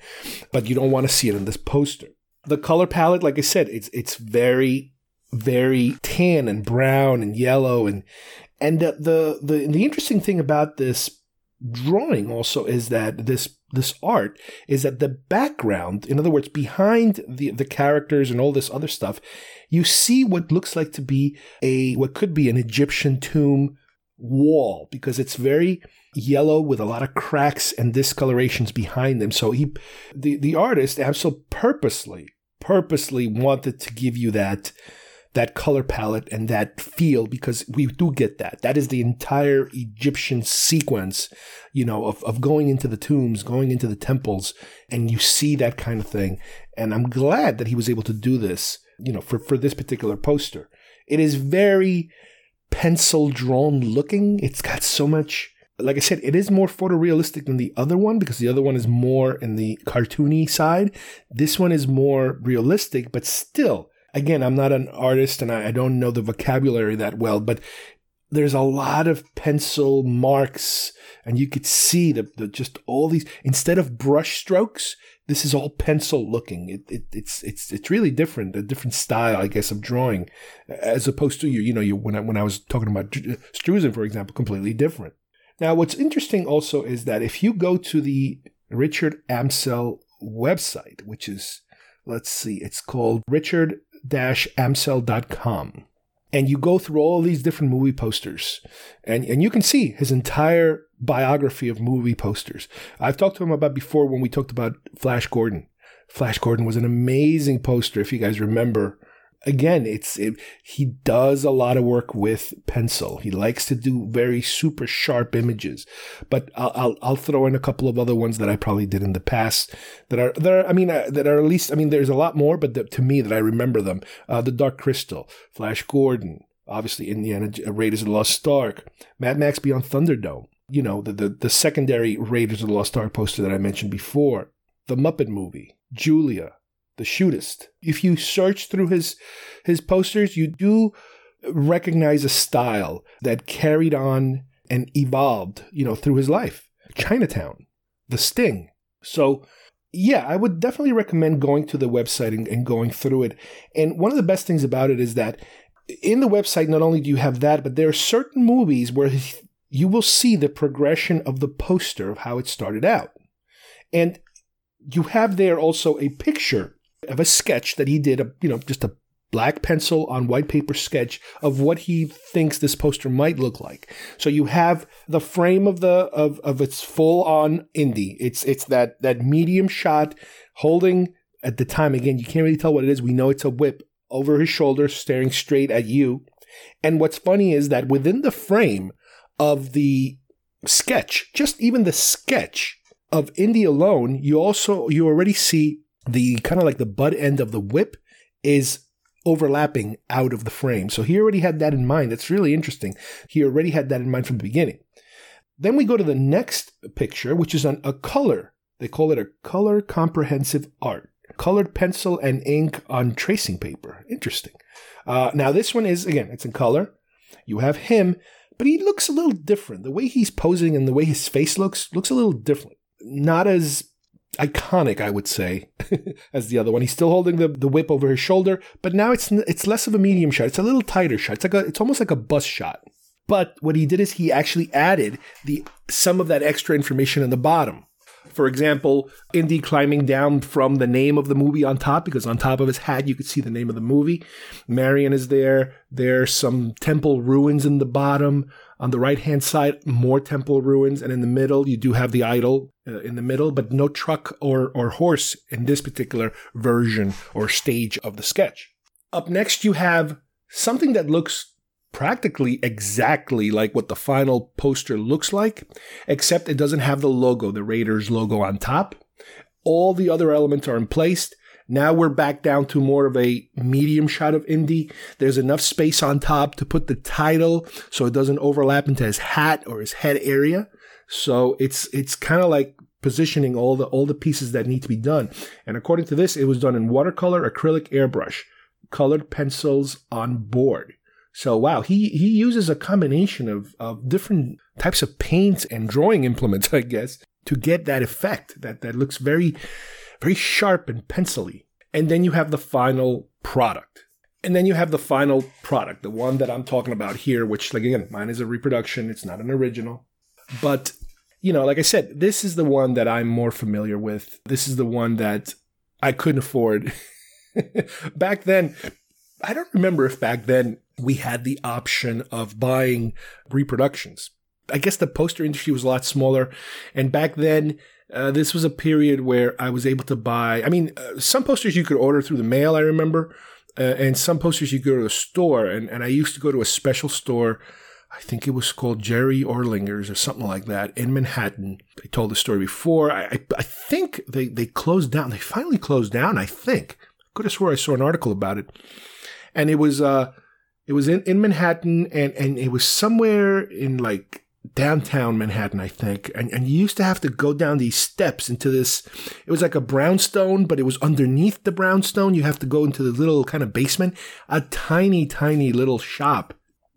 but you don't want to see it in this poster. The color palette, like I said, it's it's very very tan and brown and yellow and and the the the, the interesting thing about this drawing also is that this this art is that the background in other words behind the the characters and all this other stuff you see what looks like to be a what could be an egyptian tomb wall because it's very yellow with a lot of cracks and discolorations behind them so he the the artist Amsel purposely purposely wanted to give you that that color palette and that feel because we do get that. That is the entire Egyptian sequence, you know, of, of going into the tombs, going into the temples, and you see that kind of thing. And I'm glad that he was able to do this, you know, for, for this particular poster. It is very pencil drawn looking. It's got so much like I said, it is more photorealistic than the other one because the other one is more in the cartoony side. This one is more realistic, but still, again, I'm not an artist and I, I don't know the vocabulary that well, but there's a lot of pencil marks and you could see the, the, just all these instead of brush strokes this is all pencil looking it, it, it's it's it's really different a different style i guess of drawing as opposed to you you know you when i when i was talking about Struzan for example completely different now what's interesting also is that if you go to the richard amsel website which is let's see it's called richard amsel.com. And you go through all these different movie posters, and, and you can see his entire biography of movie posters. I've talked to him about before when we talked about Flash Gordon. Flash Gordon was an amazing poster, if you guys remember again, it's it, he does a lot of work with pencil. He likes to do very super sharp images. But I'll, I'll, I'll throw in a couple of other ones that I probably did in the past that are that are I mean uh, that are at least I mean there's a lot more, but the, to me that I remember them. Uh, the Dark Crystal, Flash Gordon, obviously Indiana Raiders of the Lost Ark, Mad Max Beyond Thunderdome. You know the the, the secondary Raiders of the Lost Ark poster that I mentioned before. The Muppet movie, Julia, the shootist. If you search through his his posters, you do recognize a style that carried on and evolved, you know, through his life. Chinatown, The Sting. So, yeah, I would definitely recommend going to the website and, and going through it. And one of the best things about it is that in the website, not only do you have that, but there are certain movies where you will see the progression of the poster of how it started out. And you have there also a picture of a sketch that he did, a, you know, just a black pencil on white paper sketch of what he thinks this poster might look like. So you have the frame of the of of its full on indie. It's it's that that medium shot holding at the time again you can't really tell what it is. We know it's a whip over his shoulder staring straight at you. And what's funny is that within the frame of the sketch, just even the sketch of indie alone, you also you already see the kind of like the butt end of the whip is overlapping out of the frame. So he already had that in mind. That's really interesting. He already had that in mind from the beginning. Then we go to the next picture, which is on a color. They call it a color comprehensive art. Colored pencil and ink on tracing paper. Interesting. Uh, now, this one is, again, it's in color. You have him, but he looks a little different. The way he's posing and the way his face looks, looks a little different. Not as iconic, I would say, as the other one. He's still holding the, the whip over his shoulder, but now it's it's less of a medium shot. It's a little tighter shot. It's like a, it's almost like a bust shot. But what he did is he actually added the some of that extra information in the bottom. For example, Indy climbing down from the name of the movie on top, because on top of his hat you could see the name of the movie. Marion is there. There's some temple ruins in the bottom. On the right hand side, more temple ruins, and in the middle, you do have the idol uh, in the middle, but no truck or, or horse in this particular version or stage of the sketch. Up next, you have something that looks practically exactly like what the final poster looks like, except it doesn't have the logo, the Raiders logo on top. All the other elements are in place. Now we're back down to more of a medium shot of Indy. There's enough space on top to put the title so it doesn't overlap into his hat or his head area. So it's it's kind of like positioning all the all the pieces that need to be done. And according to this, it was done in watercolor, acrylic, airbrush, colored pencils on board. So wow, he he uses a combination of of different types of paints and drawing implements, I guess, to get that effect that that looks very very sharp and pencily. And then you have the final product. And then you have the final product, the one that I'm talking about here, which like again, mine is a reproduction, it's not an original. But you know, like I said, this is the one that I'm more familiar with. This is the one that I couldn't afford. back then, I don't remember if back then we had the option of buying reproductions. I guess the poster industry was a lot smaller. And back then, uh, this was a period where I was able to buy. I mean, uh, some posters you could order through the mail, I remember, uh, and some posters you go to a store. And, and I used to go to a special store I think it was called Jerry Ohlinger's or something like that in Manhattan. I told the story before. I, I, I, think they, they closed down. They finally closed down, I think. I could have swore I saw an article about it. And it was uh it was in, in Manhattan and, and it was somewhere in like downtown Manhattan, I think. And and you used to have to go down these steps into this it was like a brownstone, but it was underneath the brownstone. You have to go into the little kind of basement, a tiny, tiny little shop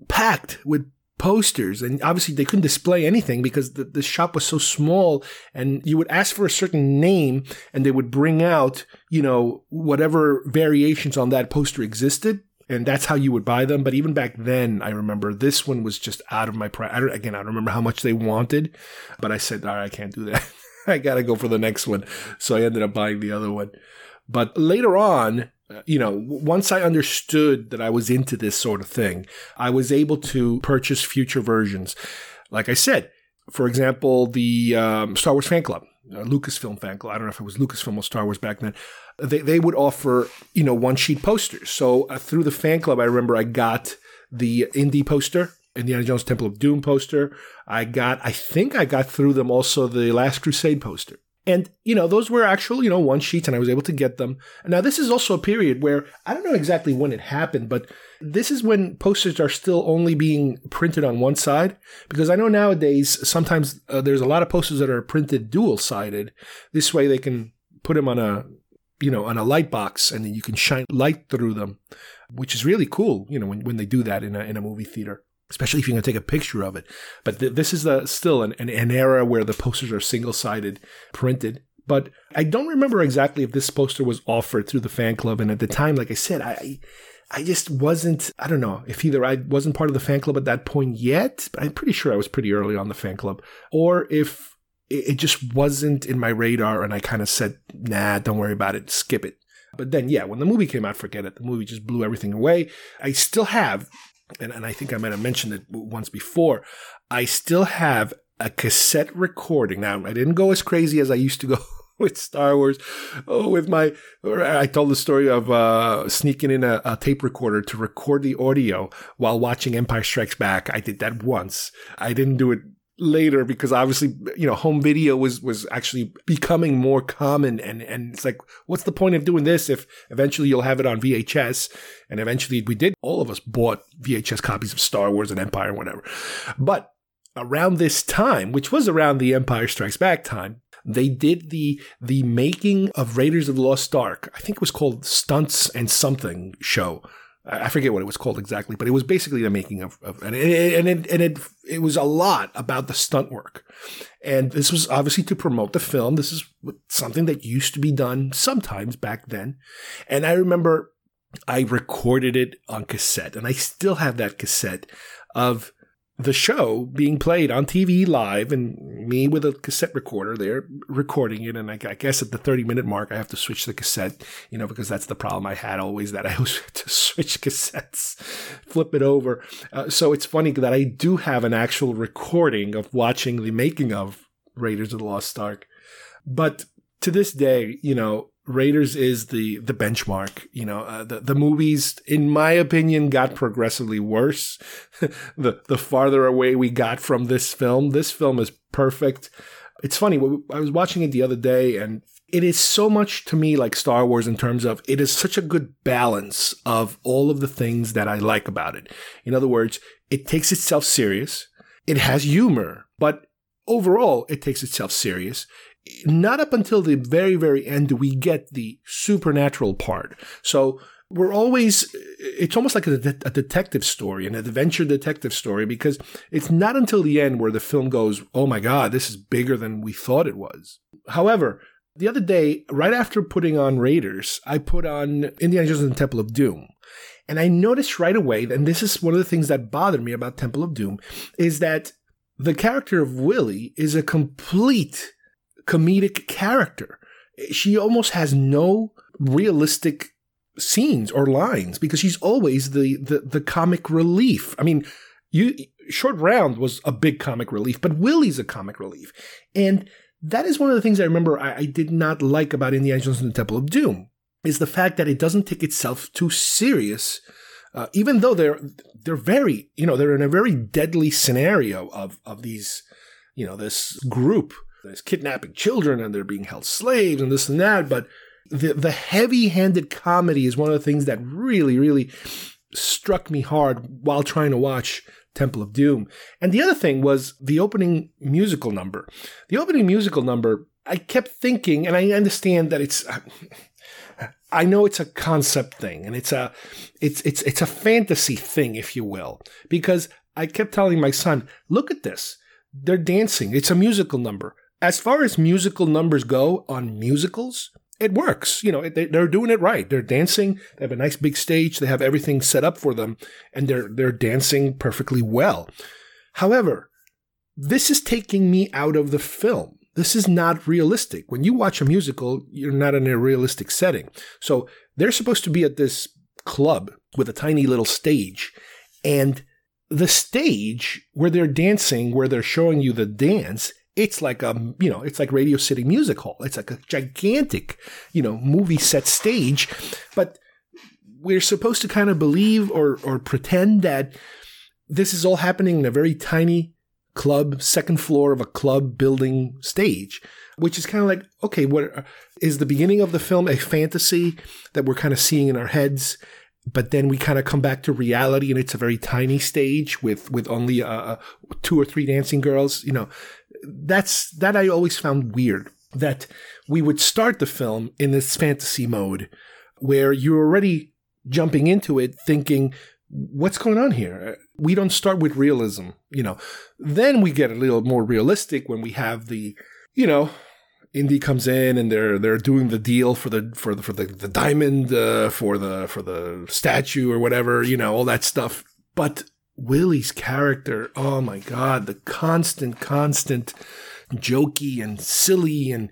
packed with posters and obviously they couldn't display anything because the, the shop was so small and you would ask for a certain name and they would bring out you know whatever variations on that poster existed and that's how you would buy them but even back then i remember this one was just out of my price again i don't remember how much they wanted but i said all right i can't do that i gotta go for the next one so i ended up buying the other one but later on you know, once I understood that I was into this sort of thing, I was able to purchase future versions. Like I said, for example, the um, Star Wars fan club, uh, Lucasfilm fan club. I don't know if it was Lucasfilm or Star Wars back then. They they would offer you know one sheet posters. So uh, through the fan club, I remember I got the indie poster. Indiana Jones Temple of Doom poster. I got, I think I got through them also the Last Crusade poster. And, you know, those were actual, you know, one sheets and I was able to get them. Now, this is also a period where I don't know exactly when it happened, but this is when posters are still only being printed on one side. Because I know nowadays, sometimes uh, there's a lot of posters that are printed dual sided. This way they can put them on a, you know, on a light box and then you can shine light through them, which is really cool, you know, when, when they do that in a, in a movie theater especially if you're going to take a picture of it. But th- this is still an, an, an era where the posters are single sided printed. But I don't remember exactly if this poster was offered through the fan club. And at the time, like I said, I I just wasn't, I don't know if either I wasn't part of the fan club at that point yet, but I'm pretty sure I was pretty early on the fan club, or if it just wasn't in my radar and I kind of said, nah, don't worry about it, skip it. But then, yeah, when the movie came out, forget it. The movie just blew everything away. I still have and, and I think I might have mentioned it once before, I still have a cassette recording. Now, I didn't go as crazy as I used to go with Star Wars. Oh, with my, I told the story of uh, sneaking in a, a, tape recorder to record the audio while watching Empire Strikes Back. I did that once. I didn't do it later because obviously you know home video was was actually becoming more common and and it's like what's the point of doing this if eventually you'll have it on VHS and eventually we did. All of us bought VHS copies of Star Wars and Empire and whatever. But around this time which was around the Empire Strikes Back time they did the the making of Raiders of the Lost Ark. I think it was called Stunts and Something show I forget what it was called exactly, but it was basically the making of, of and it, and it, and it, it was a lot about the stunt work. And this was obviously to promote the film. This is something that used to be done sometimes back then. And I remember I recorded it on cassette and I still have that cassette of the show being played on TV live and me with a cassette recorder there recording it. And I, I, guess at the 30 minute mark, I have to switch the cassette, you know, because that's the problem I had always that I always had to switch cassettes, flip it over. Uh, so it's funny that I do have an actual recording of watching the making of Raiders of the Lost Ark. But to this day, you know, Raiders is the the benchmark. You know, uh, the the movies, in my opinion, got progressively worse. the the farther away we got from this film, this film is perfect. It's funny. I was watching it the other day, and it is so much to me like Star Wars in terms of it is such a good balance of all of the things that I like about it. In other words, it takes itself serious. It has humor, but overall, it takes itself serious not up until the very, very end do we get the supernatural part. So we're always, it's almost like a, a, detective story, an adventure detective story, because it's not until the end where the film goes, oh my God, this is bigger than we thought it was. However, the other day, right after putting on Raiders, I put on Indiana Jones and the Temple of Doom. And I noticed right away, and this is one of the things that bothered me about Temple of Doom, is that the character of Willie is a complete comedic character. She almost has no realistic scenes or lines because she's always the, the, the comic relief. I mean, you short round was a big comic relief, but Willie's a comic relief. And that is one of the things I remember I, I did not like about Indiana Jones and the Temple of Doom is the fact that it doesn't take itself too serious. Uh, even though they're they're very you know they're in a very deadly scenario of of these you know this group that's kidnapping children and they're being held slaves and this and that but the the heavy-handed comedy is one of the things that really really struck me hard while trying to watch Temple of Doom. And the other thing was the opening musical number. The opening musical number, I kept thinking, and I understand that it's. I know it's a concept thing and it's a it's it's it's a fantasy thing if you will because I kept telling my son look at this they're dancing it's a musical number as far as musical numbers go on musicals it works. You know, they, are doing it right. They're dancing. They have a nice big stage. They have everything set up for them, and they're they're dancing perfectly well. However, this is taking me out of the film. This is not realistic. When you watch a musical, you're not in a realistic setting. So they're supposed to be at this club with a tiny little stage, and the stage where they're dancing, where they're showing you the dance, it's like a you know it's like radio city music hall. It's like a gigantic you know movie set stage. But we're supposed to kind of believe or or pretend that this is all happening in a very tiny club second floor of a club building stage which is kind of like okay what is the beginning of the film a fantasy that we're kind of seeing in our heads but then we kind of come back to reality and it's a very tiny stage with with only uh, two or three dancing girls you know that's that I always found weird that we would start the film in this fantasy mode where you're already jumping into it thinking what's going on here? We don't start with realism you know. Then we get a little more realistic when we have the you know Indy comes in and they're they're doing the deal for the for the for the, the diamond uh, for the for the statue or whatever you know all that stuff. But Willie's character, oh my God, the constant, constant jokey and silly and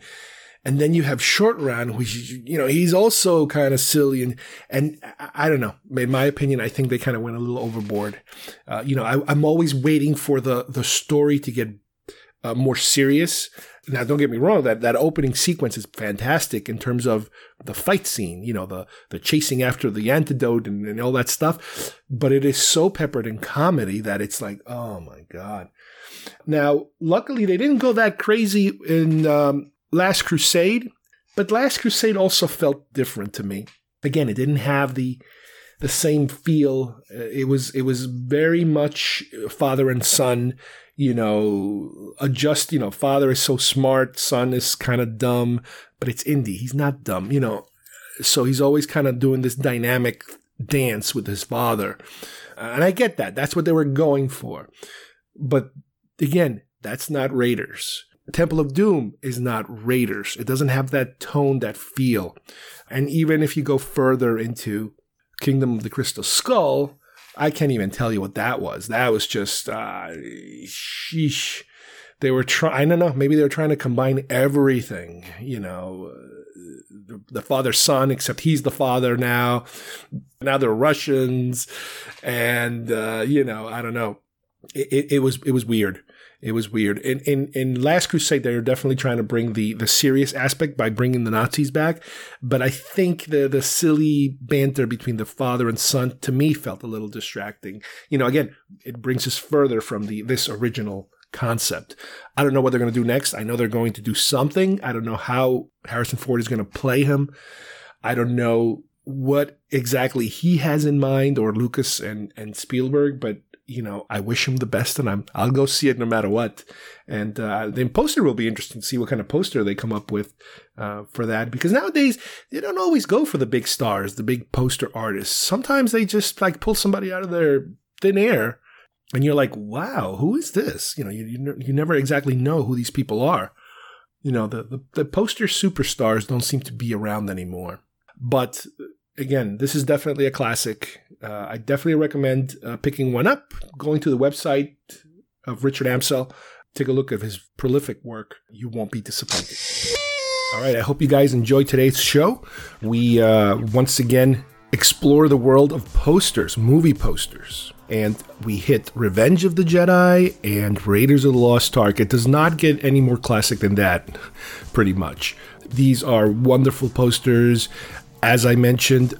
and then you have Short Round, which you know he's also kind of silly and and I don't know. In my opinion, I think they kind of went a little overboard. Uh, you know, I, am always waiting for the the story to get uh, more serious. Now, don't get me wrong that that opening sequence is fantastic in terms of the fight scene. You know, the the chasing after the antidote and, and all that stuff. But it is so peppered in comedy that it's like, oh my god. Now, luckily, they didn't go that crazy in um, Last Crusade, but Last Crusade also felt different to me. Again, it didn't have the the same feel. It was it was very much father and son you know, adjust, you know, father is so smart, son is kind of dumb, but it's Indy. He's not dumb, you know. So he's always kind of doing this dynamic dance with his father. And I get that. That's what they were going for. But again, that's not Raiders. Temple of Doom is not Raiders. It doesn't have that tone, that feel. And even if you go further into Kingdom of the Crystal Skull, I can't even tell you what that was. That was just, uh, sheesh. They were trying, I don't know, maybe they were trying to combine everything, you know, the, the father son, except he's the father now. Now they're Russians. And, uh, you know, I don't know. It, it, it was, it was weird it was weird. In in in Last Crusade, they're definitely trying to bring the the serious aspect by bringing the Nazis back. But I think the the silly banter between the father and son to me felt a little distracting. You know, again, it brings us further from the this original concept. I don't know what they're going to do next. I know they're going to do something. I don't know how Harrison Ford is going to play him. I don't know what exactly he has in mind or Lucas and and Spielberg, but you know, I wish him the best, and I'm I'll go see it no matter what. And uh, the poster will be interesting to see what kind of poster they come up with uh, for that, because nowadays they don't always go for the big stars, the big poster artists. Sometimes they just like pull somebody out of their thin air, and you're like, wow, who is this? You know, you you, you never exactly know who these people are. You know, the, the the poster superstars don't seem to be around anymore, but again, this is definitely a classic. Uh, I definitely recommend uh, picking one up, going to the website of Richard Amsel, take a look at his prolific work. You won't be disappointed. All right, I hope you guys enjoyed today's show. We uh, once again explore the world of posters, movie posters. And we hit Revenge of the Jedi and Raiders of the Lost Ark. It does not get any more classic than that, pretty much. These are wonderful posters. As I mentioned,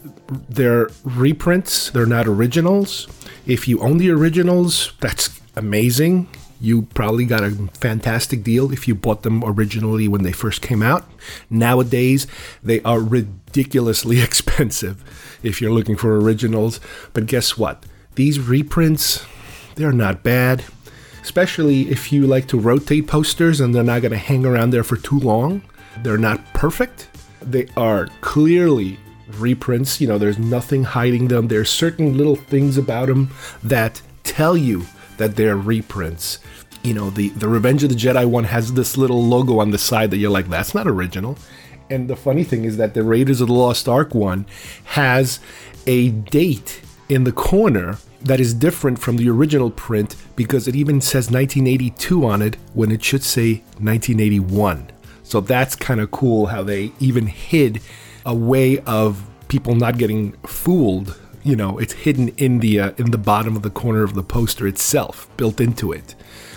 they're reprints, they're not originals. If you own the originals, that's amazing. You probably got a fantastic deal if you bought them originally when they first came out. Nowadays, they are ridiculously expensive if you're looking for originals. But guess what? These reprints, they're not bad, especially if you like to rotate posters and they're not going to hang around there for too long. They're not perfect, they are clearly reprints. You know, there's nothing hiding them. There's certain little things about them that tell you that they're reprints. You know, the, the Revenge of the Jedi one has this little logo on the side that you're like, that's not original. And the funny thing is that the Raiders of the Lost Ark one has a date in the corner that is different from the original print because it even says 1982 on it when it should say 1981. So that's kind of cool how they even hid a way of people not getting fooled. You know, it's hidden in the uh, in the bottom of the corner of the poster itself, built into it.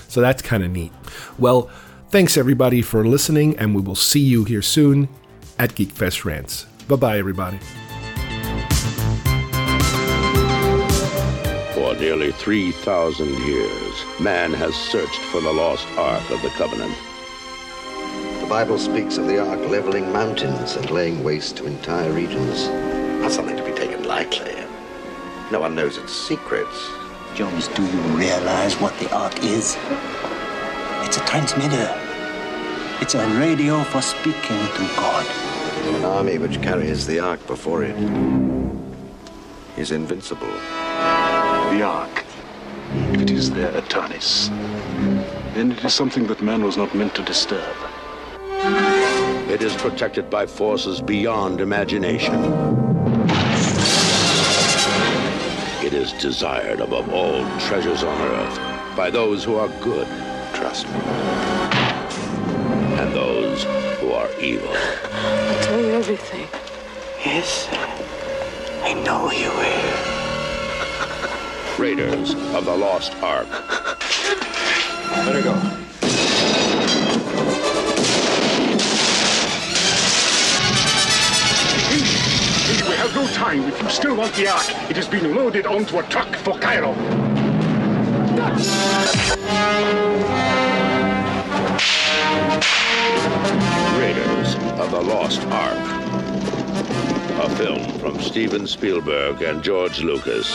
So that's kind of neat. Well, thanks everybody for listening, and we will see you here soon at GeekFest Rants. Bye bye, everybody. For nearly 3,000 years, man has searched for the lost Ark of the Covenant. The Bible speaks of the ark leveling mountains and laying waste to entire regions. Not something to be taken lightly. No one knows its secrets. Jones, do you realize what the ark is? It's a transmitter. It's a radio for speaking to God. An army which carries the ark before it is invincible. The ark, if it is there at Tanis, then it is something that man was not meant to disturb. It is protected by forces beyond imagination. It is desired above all treasures on earth by those who are good, trust me, and those who are evil. I'll tell you everything. Yes, I know you will. Raiders of the Lost Ark. Let her go. Time. If you still want the Ark, It has been loaded onto a truck for Cairo. Raiders of the Lost Ark. A film from Steven Spielberg and George Lucas.